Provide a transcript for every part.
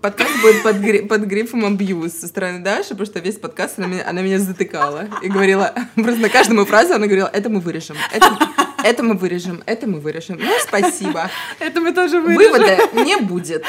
Подкаст будет под, гри- под грифом абьюз со стороны Даши, потому что весь подкаст она меня, она меня затыкала и говорила, просто на каждую фразу она говорила, это мы вырежем, это, это мы вырежем, это мы вырежем. Ну, спасибо. Это мы тоже вырежем. Вывода не будет.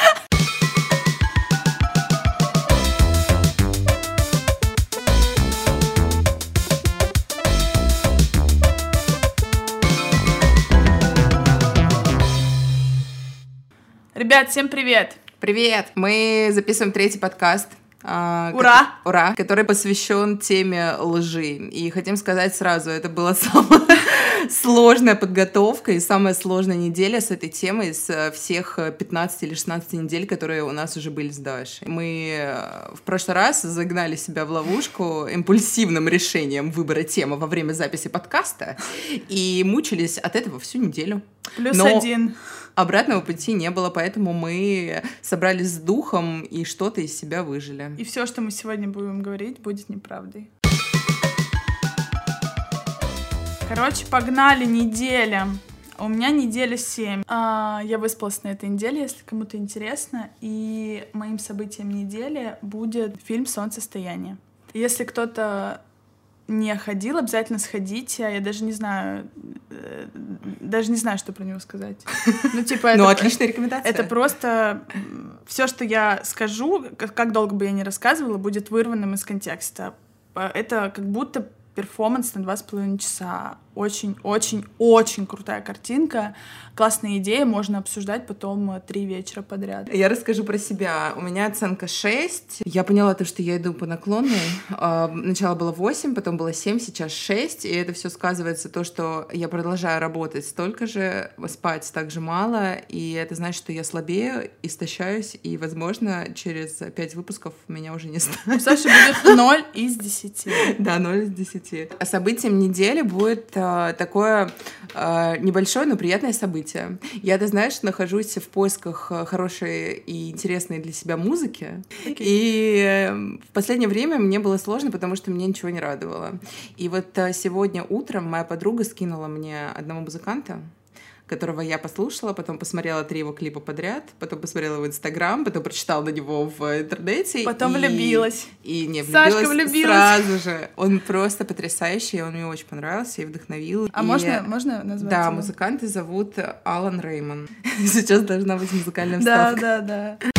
Ребят, всем привет! Привет! Мы записываем третий подкаст. а, Ура! ко- Ура! Который посвящен теме лжи. И хотим сказать сразу, это была самая сложная подготовка и самая сложная неделя с этой темой из э, всех э, 15 или 16 недель, которые у нас уже были с Дашей. Мы э, в прошлый раз загнали себя в ловушку импульсивным решением выбора темы во время записи подкаста и мучились от этого всю неделю. Плюс Но- один. Обратного пути не было, поэтому мы собрались с духом и что-то из себя выжили. И все, что мы сегодня будем говорить, будет неправдой. Короче, погнали, неделя. У меня неделя 7. А, я выспалась на этой неделе, если кому-то интересно. И моим событием недели будет фильм «Солнцестояние». Если кто-то не ходил, обязательно сходите. Я даже не знаю, э, даже не знаю, что про него сказать. Ну, типа, Ну, это- отличная рекомендация. Это просто все, что я скажу, как, долго бы я ни рассказывала, будет вырванным из контекста. Это как будто перформанс на два с половиной часа. Очень-очень-очень крутая картинка. Классная идея, можно обсуждать потом э, три вечера подряд. Я расскажу про себя. У меня оценка 6. Я поняла то, что я иду по наклонной. А, Начало было 8, потом было 7, сейчас 6. И это все сказывается то, что я продолжаю работать столько же, спать так же мало. И это значит, что я слабею, истощаюсь. И, возможно, через 5 выпусков меня уже не У станет. Саши будет 0 из 10. Да, 0 из 10. А событием недели будет такое а, небольшое, но приятное событие. Я, ты знаешь, нахожусь в поисках а, хорошей и интересной для себя музыки. И э, в последнее время мне было сложно, потому что мне ничего не радовало. И вот сегодня утром моя подруга скинула мне одного музыканта, которого я послушала, потом посмотрела три его клипа подряд, потом посмотрела его Инстаграм, потом прочитала на него в интернете. Потом и- влюбилась. И не Сашка влюбилась, влюбилась. сразу же. Он просто потрясающий, он мне очень понравился и вдохновил. А И- можно, можно назвать Да, его? музыканта зовут Алан Реймон. Сейчас должна быть музыкальная Да, вставка. да, да.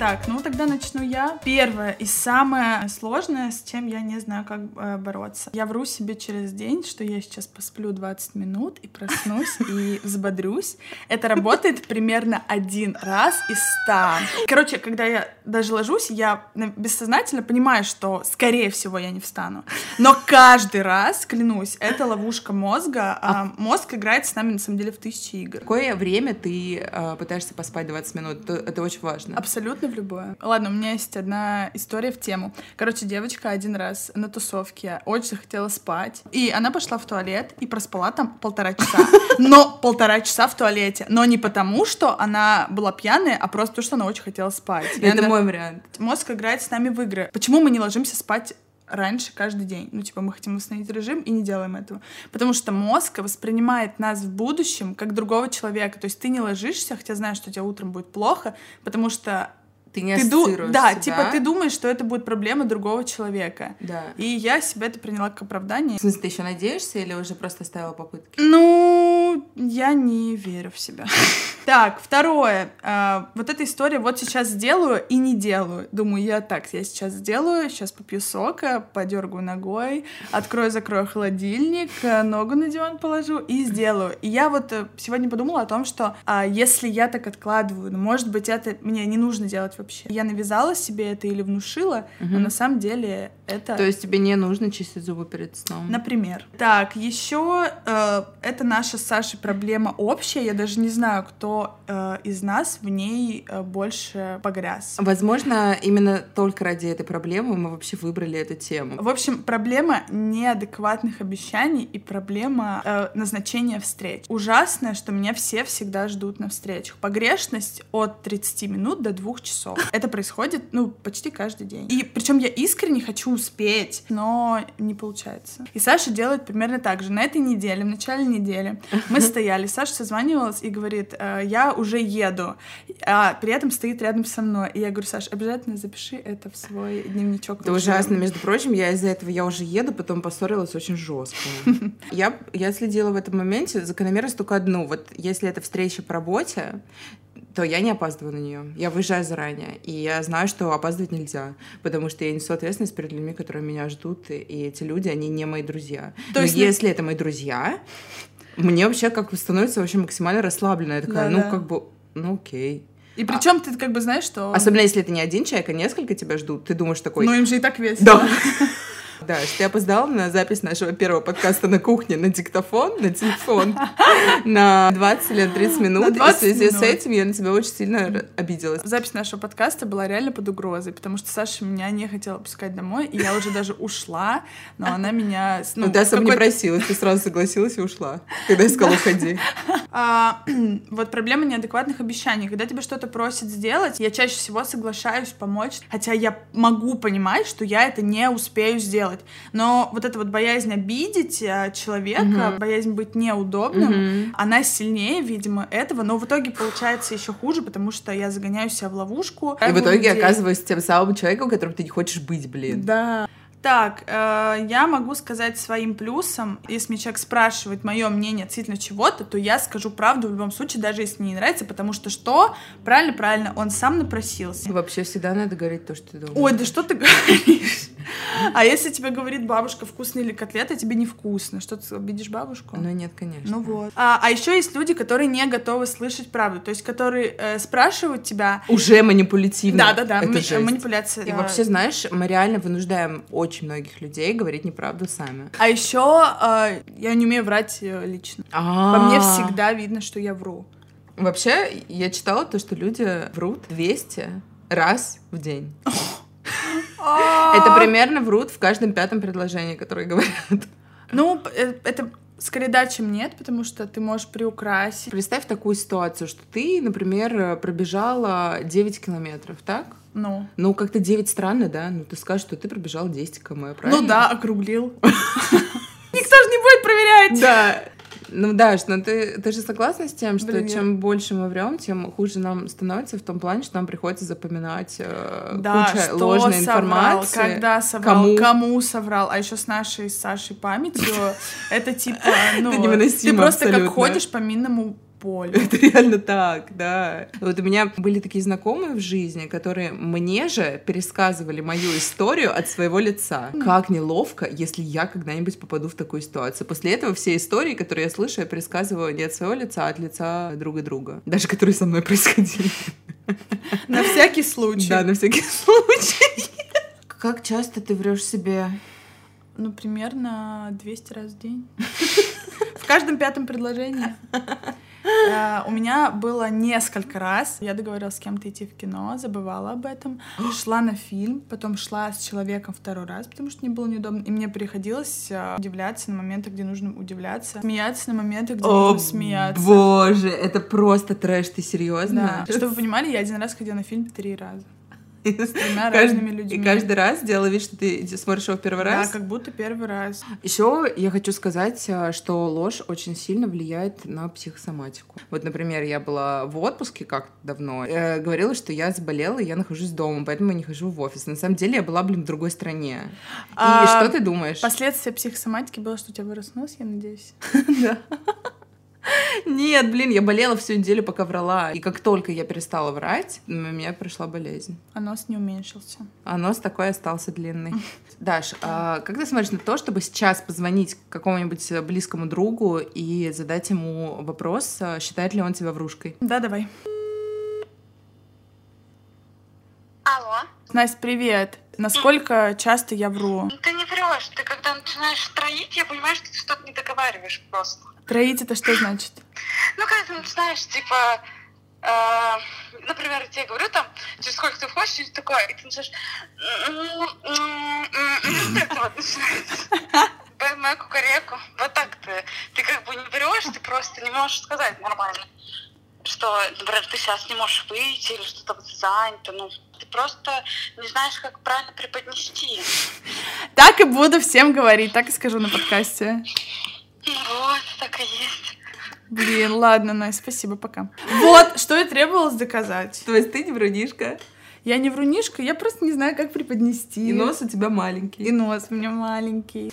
Так, ну тогда начну я. Первое и самое сложное, с чем я не знаю, как э, бороться. Я вру себе через день, что я сейчас посплю 20 минут и проснусь и взбодрюсь. Это работает примерно один раз из ста. Короче, когда я даже ложусь, я на- бессознательно понимаю, что, скорее всего, я не встану. Но каждый раз, клянусь, это ловушка мозга. А мозг играет с нами, на самом деле, в тысячи игр. Какое время ты э, пытаешься поспать 20 минут? Это очень важно. Абсолютно в любое. Ладно, у меня есть одна история в тему. Короче, девочка один раз на тусовке очень захотела спать, и она пошла в туалет и проспала там полтора часа. Но полтора часа в туалете. Но не потому, что она была пьяная, а просто потому, что она очень хотела спать. И Это она- мой вариант. Мозг играет с нами в игры. Почему мы не ложимся спать раньше каждый день? Ну, типа, мы хотим восстановить режим и не делаем этого. Потому что мозг воспринимает нас в будущем как другого человека. То есть ты не ложишься, хотя знаешь, что у тебя утром будет плохо, потому что Ты не ты ду- Да, себя. типа ты думаешь, что это будет проблема другого человека. Да. И я себе это приняла как оправдание. В смысле, ты еще надеешься или уже просто оставила попытки? Ну, я не верю в себя. Так, второе. А, вот эта история вот сейчас сделаю и не делаю. Думаю, я так, я сейчас сделаю, сейчас попью сока, подергаю ногой, открою-закрою холодильник, э, ногу на диван положу и сделаю. И я вот э, сегодня подумала о том, что а, если я так откладываю, ну, может быть, это мне не нужно делать вообще. Я навязала себе это или внушила, но на самом деле это... То есть тебе не нужно чистить зубы перед сном? Например. Так, еще э, это наша с Сашей проблема общая. Я даже не знаю, кто э, из нас в ней э, больше погряз. Возможно, именно только ради этой проблемы мы вообще выбрали эту тему. В общем, проблема неадекватных обещаний и проблема э, назначения встреч. Ужасное, что меня все всегда ждут на встречах. Погрешность от 30 минут до 2 часов. Это происходит, ну, почти каждый день. И причем я искренне хочу успеть, но не получается. И Саша делает примерно так же. На этой неделе, в начале недели, Мы стояли, Саша созванивалась и говорит, «Э, я уже еду, а при этом стоит рядом со мной. И я говорю, Саш, обязательно запиши это в свой дневничок. Это ужасно. Между прочим, я из-за этого я уже еду, потом поссорилась очень жестко. Я, я следила в этом моменте закономерность только одну. Вот если это встреча по работе, то я не опаздываю на нее. Я выезжаю заранее. И я знаю, что опаздывать нельзя. Потому что я несу ответственность перед людьми, которые меня ждут. И эти люди, они не мои друзья. То Но есть... если это мои друзья, мне вообще как бы становится вообще максимально расслабленно. Я такая, да, ну, да. как бы, ну, окей. И причем а... ты как бы знаешь, что... Особенно если это не один человек, а несколько тебя ждут, ты думаешь такой... Ну, им же и так весело. Да. Да, что я опоздала на запись нашего первого подкаста на кухне на диктофон, на телефон на 20 или 30 минут. На 20 и в связи с этим я на тебя очень сильно обиделась. Запись нашего подкаста была реально под угрозой, потому что Саша меня не хотела пускать домой, и я уже даже ушла, но она меня... Ну, ну ты особо не просила, ты сразу согласилась и ушла, когда я сказала «уходи». А, вот проблема неадекватных обещаний. Когда тебя что-то просят сделать, я чаще всего соглашаюсь помочь, хотя я могу понимать, что я это не успею сделать делать. Но вот эта вот боязнь обидеть э, человека, mm-hmm. боязнь быть неудобным, mm-hmm. она сильнее, видимо, этого. Но в итоге получается еще хуже, потому что я загоняю себя в ловушку. И в итоге людей... оказываюсь тем самым человеком, которым ты не хочешь быть, блин. Да. Так, э, я могу сказать своим плюсом, если человек спрашивает мое мнение относительно чего-то, то я скажу правду в любом случае, даже если мне не нравится, потому что что? Правильно, правильно, он сам напросился. Вообще всегда надо говорить то, что ты думаешь. Ой, да что ты говоришь? А если тебе говорит бабушка, вкусные ли котлеты, а тебе невкусно, что ты обидишь бабушку? Ну нет, конечно. Ну вот. А, а еще есть люди, которые не готовы слышать правду, то есть которые э, спрашивают тебя... Уже манипулятивно. Да-да-да, м- манипуляция. И да. вообще, знаешь, мы реально вынуждаем очень многих людей говорить неправду сами. А еще э, я не умею врать э, лично. А-а-а. По мне всегда видно, что я вру. Вообще, я читала то, что люди врут 200 раз в день. Это примерно врут в каждом пятом предложении, которое говорят. Ну, э, это скорее да, чем нет, потому что ты можешь приукрасить. Представь такую ситуацию, что ты, например, пробежала 9 километров, так? Ну. Ну, как-то 9 странно, да? Ну, ты скажешь, что ты пробежал 10 км, правильно? Ну да, округлил. Никто же не будет проверять. Да. Ну, Даш, но ты, ты же согласна с тем, что Блин, чем нет. больше мы врем, тем хуже нам становится в том плане, что нам приходится запоминать э, да, куча что ложной соврал, информации. Когда соврал, кому? кому соврал, а еще с нашей с Сашей памятью, это типа, ну, ты просто как ходишь по минному полю. Это реально так, да. Вот у меня были такие знакомые в жизни, которые мне же пересказывали мою историю от своего лица. Как неловко, если я когда-нибудь попаду в такую ситуацию. После этого все истории, которые я слышу, я пересказываю не от своего лица, а от лица друга друга. Даже которые со мной происходили. На всякий случай. Да, на всякий случай. Как часто ты врешь себе? Ну, примерно 200 раз в день. В каждом пятом предложении. Э, у меня было несколько раз. Я договорилась с кем-то идти в кино, забывала об этом. Шла на фильм, потом шла с человеком второй раз, потому что мне было неудобно. И мне приходилось э, удивляться на моменты, где нужно удивляться. Смеяться на моменты, где нужно смеяться. Боже, это просто трэш, ты серьезно? Да. Чтобы вы понимали, я один раз ходила на фильм три раза. С тремя разными людьми. И каждый раз делала вид, что ты смотришь его первый раз? Да, как будто первый раз. Еще я хочу сказать, э, что ложь очень сильно влияет на психосоматику. Вот, например, я была в отпуске как давно, э, говорила, что я заболела, и я нахожусь дома, поэтому я не хожу в офис. На самом деле я была, блин, в другой стране. И а, что ты думаешь? Последствия психосоматики было, что у тебя вырос нос, я надеюсь. Да. Нет, блин, я болела всю неделю, пока врала. И как только я перестала врать, у меня пришла болезнь. А нос не уменьшился. А нос такой остался длинный. Даш, а как ты смотришь на то, чтобы сейчас позвонить какому-нибудь близкому другу и задать ему вопрос, а считает ли он тебя врушкой? Да, давай. Алло. Настя, привет. Насколько часто я вру? Ты не врешь. Ты когда начинаешь строить, я понимаю, что ты что-то не договариваешь просто. Троить это что значит? Ну, когда ты начинаешь, типа, э, например, я тебе говорю там, через сколько ты входишь, и такое, и ты начинаешь, это вот начинается. Мою кукареку. Вот так ты. Ты как бы не берешь, ты просто не можешь сказать нормально что, например, ты сейчас не можешь выйти или что-то занято, ну, ты просто не знаешь, как правильно преподнести. Так и буду всем говорить, так и скажу на подкасте. Вот, так и есть. Блин, ладно, Настя, спасибо, пока. Вот, что и требовалось доказать. То есть ты не врунишка, Я не врунишка, я просто не знаю, как преподнести. и нос у тебя маленький. И нос у меня маленький.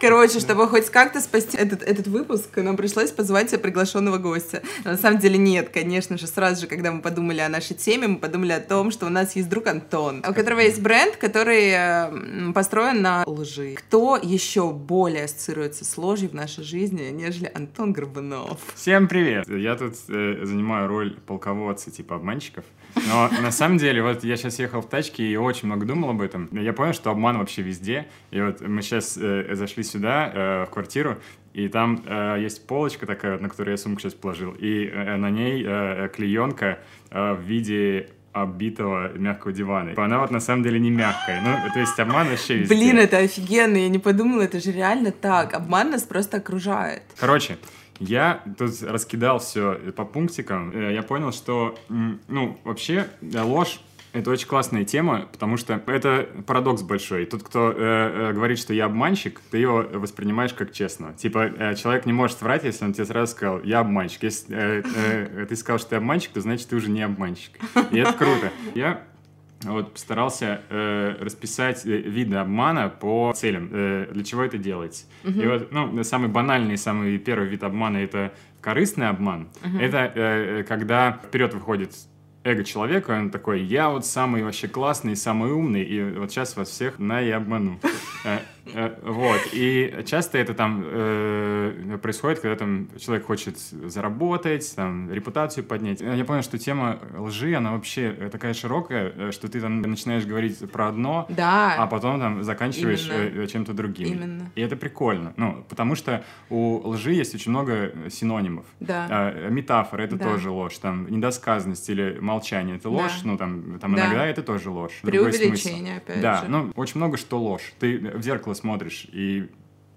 Короче, чтобы хоть как-то спасти этот, этот выпуск, нам пришлось позвать себе приглашенного гостя. Но на самом деле нет, конечно же, сразу же, когда мы подумали о нашей теме, мы подумали о том, что у нас есть друг Антон, у которого есть бренд, который построен на лжи. Кто еще более ассоциируется с ложью в нашей жизни, нежели Антон Горбунов? Всем привет! Я тут э, занимаю роль полководца, типа обманщиков. Но на самом деле, вот я сейчас ехал в тачке и очень много думал об этом. Я понял, что обман вообще везде. И вот мы сейчас зашли сюда, э, в квартиру, и там э, есть полочка такая, на которую я сумку сейчас положил. И э, на ней э, клеенка э, в виде оббитого мягкого дивана. Она вот на самом деле не мягкая. Ну, то есть обман вообще везде. Блин, это офигенно, я не подумала, это же реально так. Обман нас просто окружает. Короче, я тут раскидал все по пунктикам. Э, Я понял, что, ну, вообще э, ложь это очень классная тема, потому что это парадокс большой. Тот, кто э, э, говорит, что я обманщик, ты его воспринимаешь как честно. Типа, э, человек не может врать, если он тебе сразу сказал, я обманщик. Если э, э, ты сказал, что ты обманщик, то значит, ты уже не обманщик. И это круто. Я вот постарался э, расписать э, виды обмана по целям. Э, для чего это делается? И вот, ну, самый банальный, самый первый вид обмана это корыстный обман. Это э, э, когда вперед выходит эго человека, он такой, я вот самый вообще классный, самый умный, и вот сейчас вас всех на и обману. Э, э, Вот, и часто это там э, происходит, когда там человек хочет заработать, там, репутацию поднять. Я понял, что тема лжи, она вообще такая широкая, что ты там начинаешь говорить про одно, а потом там заканчиваешь чем-то другим. Именно. И это прикольно. Ну, потому что у лжи есть очень много синонимов. Да. Метафора это тоже ложь. Там недосказанность или молчание это ложь. Да. Ну, там, там Да. иногда это тоже ложь. Преувеличение, опять Да, же. ну, очень много что ложь. Ты в зеркало смотришь, и,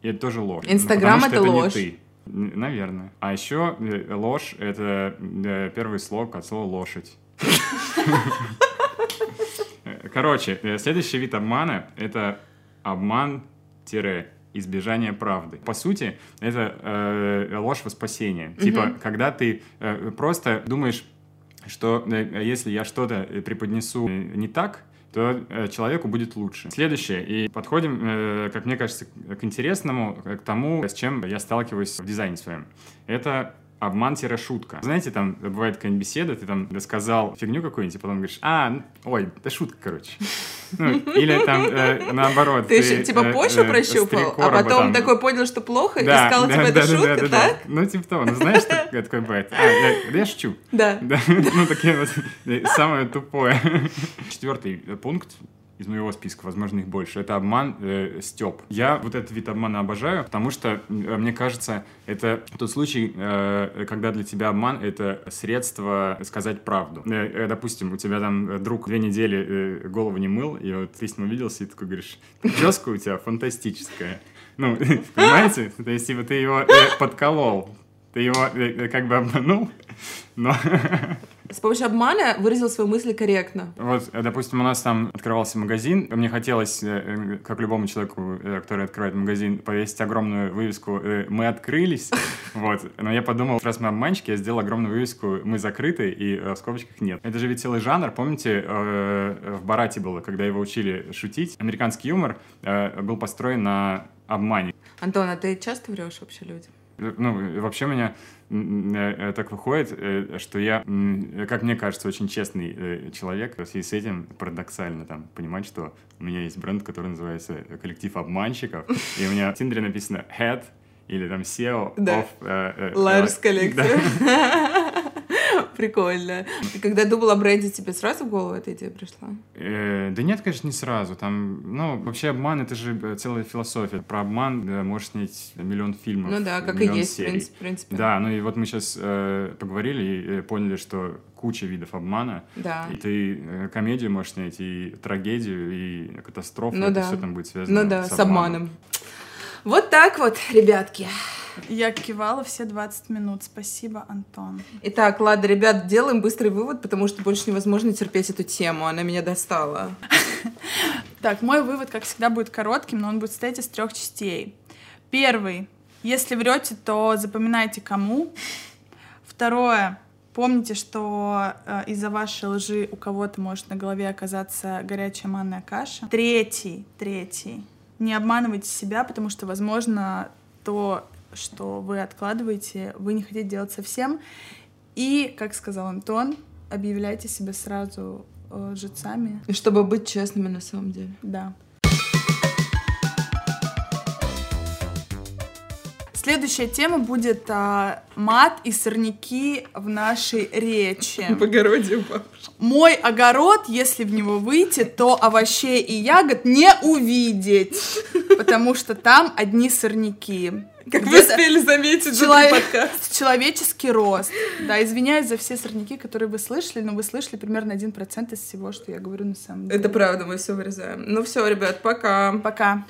и это тоже ложь. Инстаграм Потому что это не ложь. ты. Н- Наверное. А еще э, ложь — это э, первый слог от слова «лошадь». Короче, э, следующий вид обмана — это обман-избежание правды. По сути, это э, ложь во спасение. Типа, когда ты э, просто думаешь, что э, если я что-то э, преподнесу э, не так, то человеку будет лучше. Следующее. И подходим, как мне кажется, к интересному, к тому, с чем я сталкиваюсь в дизайне своем. Это обман-шутка. Знаете, там бывает какая-нибудь беседа, ты там сказал фигню какую-нибудь, и потом говоришь, а, ой, да шутка, короче. Ну, или там э, наоборот. Ты еще типа э, почву э, прощупал, а потом там. такой понял, что плохо, Да, и сказал, да, типа, да, это да, шутка, да, да. так? Ну, типа того. Ну, знаешь, так- такое бывает. А, я- да я шучу. Да. Да, ну такие вот э, самое тупое. Четвертый э, пункт из моего списка, возможно, их больше, это обман э, Степ. Я вот этот вид обмана обожаю, потому что, э, мне кажется, это тот случай, э, когда для тебя обман — это средство сказать правду. Э, э, допустим, у тебя там э, друг две недели э, голову не мыл, и вот ты с ним увиделся, и такой говоришь, прическа у тебя фантастическая. Ну, понимаете? То есть, типа, ты его э, подколол, ты его как бы обманул, но С помощью обмана выразил свои мысли корректно. Вот, э, допустим, у нас там открывался магазин. Мне хотелось, э, э, как любому человеку, который открывает магазин, повесить огромную вывеску «Мы открылись». Вот. Но я подумал, раз мы обманщики, я сделал огромную вывеску «Мы закрыты» и в скобочках «Нет». Это же ведь целый жанр. Помните, в «Барате» было, когда его учили шутить? Американский юмор был построен на обмане. Антон, а ты часто врешь вообще людям? Ну, вообще у меня э, э, так выходит, э, что я, как мне кажется, очень честный человек. В связи с этим парадоксально там понимать, что у меня есть бренд, который называется «Коллектив обманщиков», и у меня в Тиндере написано «Head» или там SEO Да. of... э, Ларс э, коллекция. да. Прикольно. Ты когда думал о бренде, тебе сразу в голову эта идея пришла? Э, Да нет, конечно, не сразу. Там, ну, вообще обман — это же э, целая философия. Про обман да, можешь снять миллион фильмов. Ну да, как и есть, в серий. принципе. в принципе. Да, ну и вот мы сейчас поговорили и э, поняли, что куча видов обмана. Да. И ты э, комедию можешь снять, и трагедию, и катастрофу. Ну это да. все там будет связано Ну да, с обманом. Вот так вот, ребятки. Я кивала все 20 минут. Спасибо, Антон. Итак, ладно, ребят, делаем быстрый вывод, потому что больше невозможно терпеть эту тему. Она меня достала. Так, мой вывод, как всегда, будет коротким, но он будет состоять из трех частей. Первый. Если врете, то запоминайте кому Второе. Помните, что э, из-за вашей лжи у кого-то может на голове оказаться горячая манная каша. Третий, третий. Не обманывайте себя, потому что, возможно, то, что вы откладываете, вы не хотите делать совсем. И, как сказал Антон, объявляйте себя сразу э, жильцами. И чтобы быть честными на самом деле. Да. Следующая тема будет а, мат и сорняки в нашей речи. В огороде бабушки. Мой огород, если в него выйти, то овощей и ягод не увидеть, потому что там одни сорняки. Как вы успели заметить за Человек- подкаст. Человеческий рост. Да, извиняюсь за все сорняки, которые вы слышали, но вы слышали примерно 1% из всего, что я говорю на самом деле. Это правда, мы все вырезаем. Ну все, ребят, пока. Пока.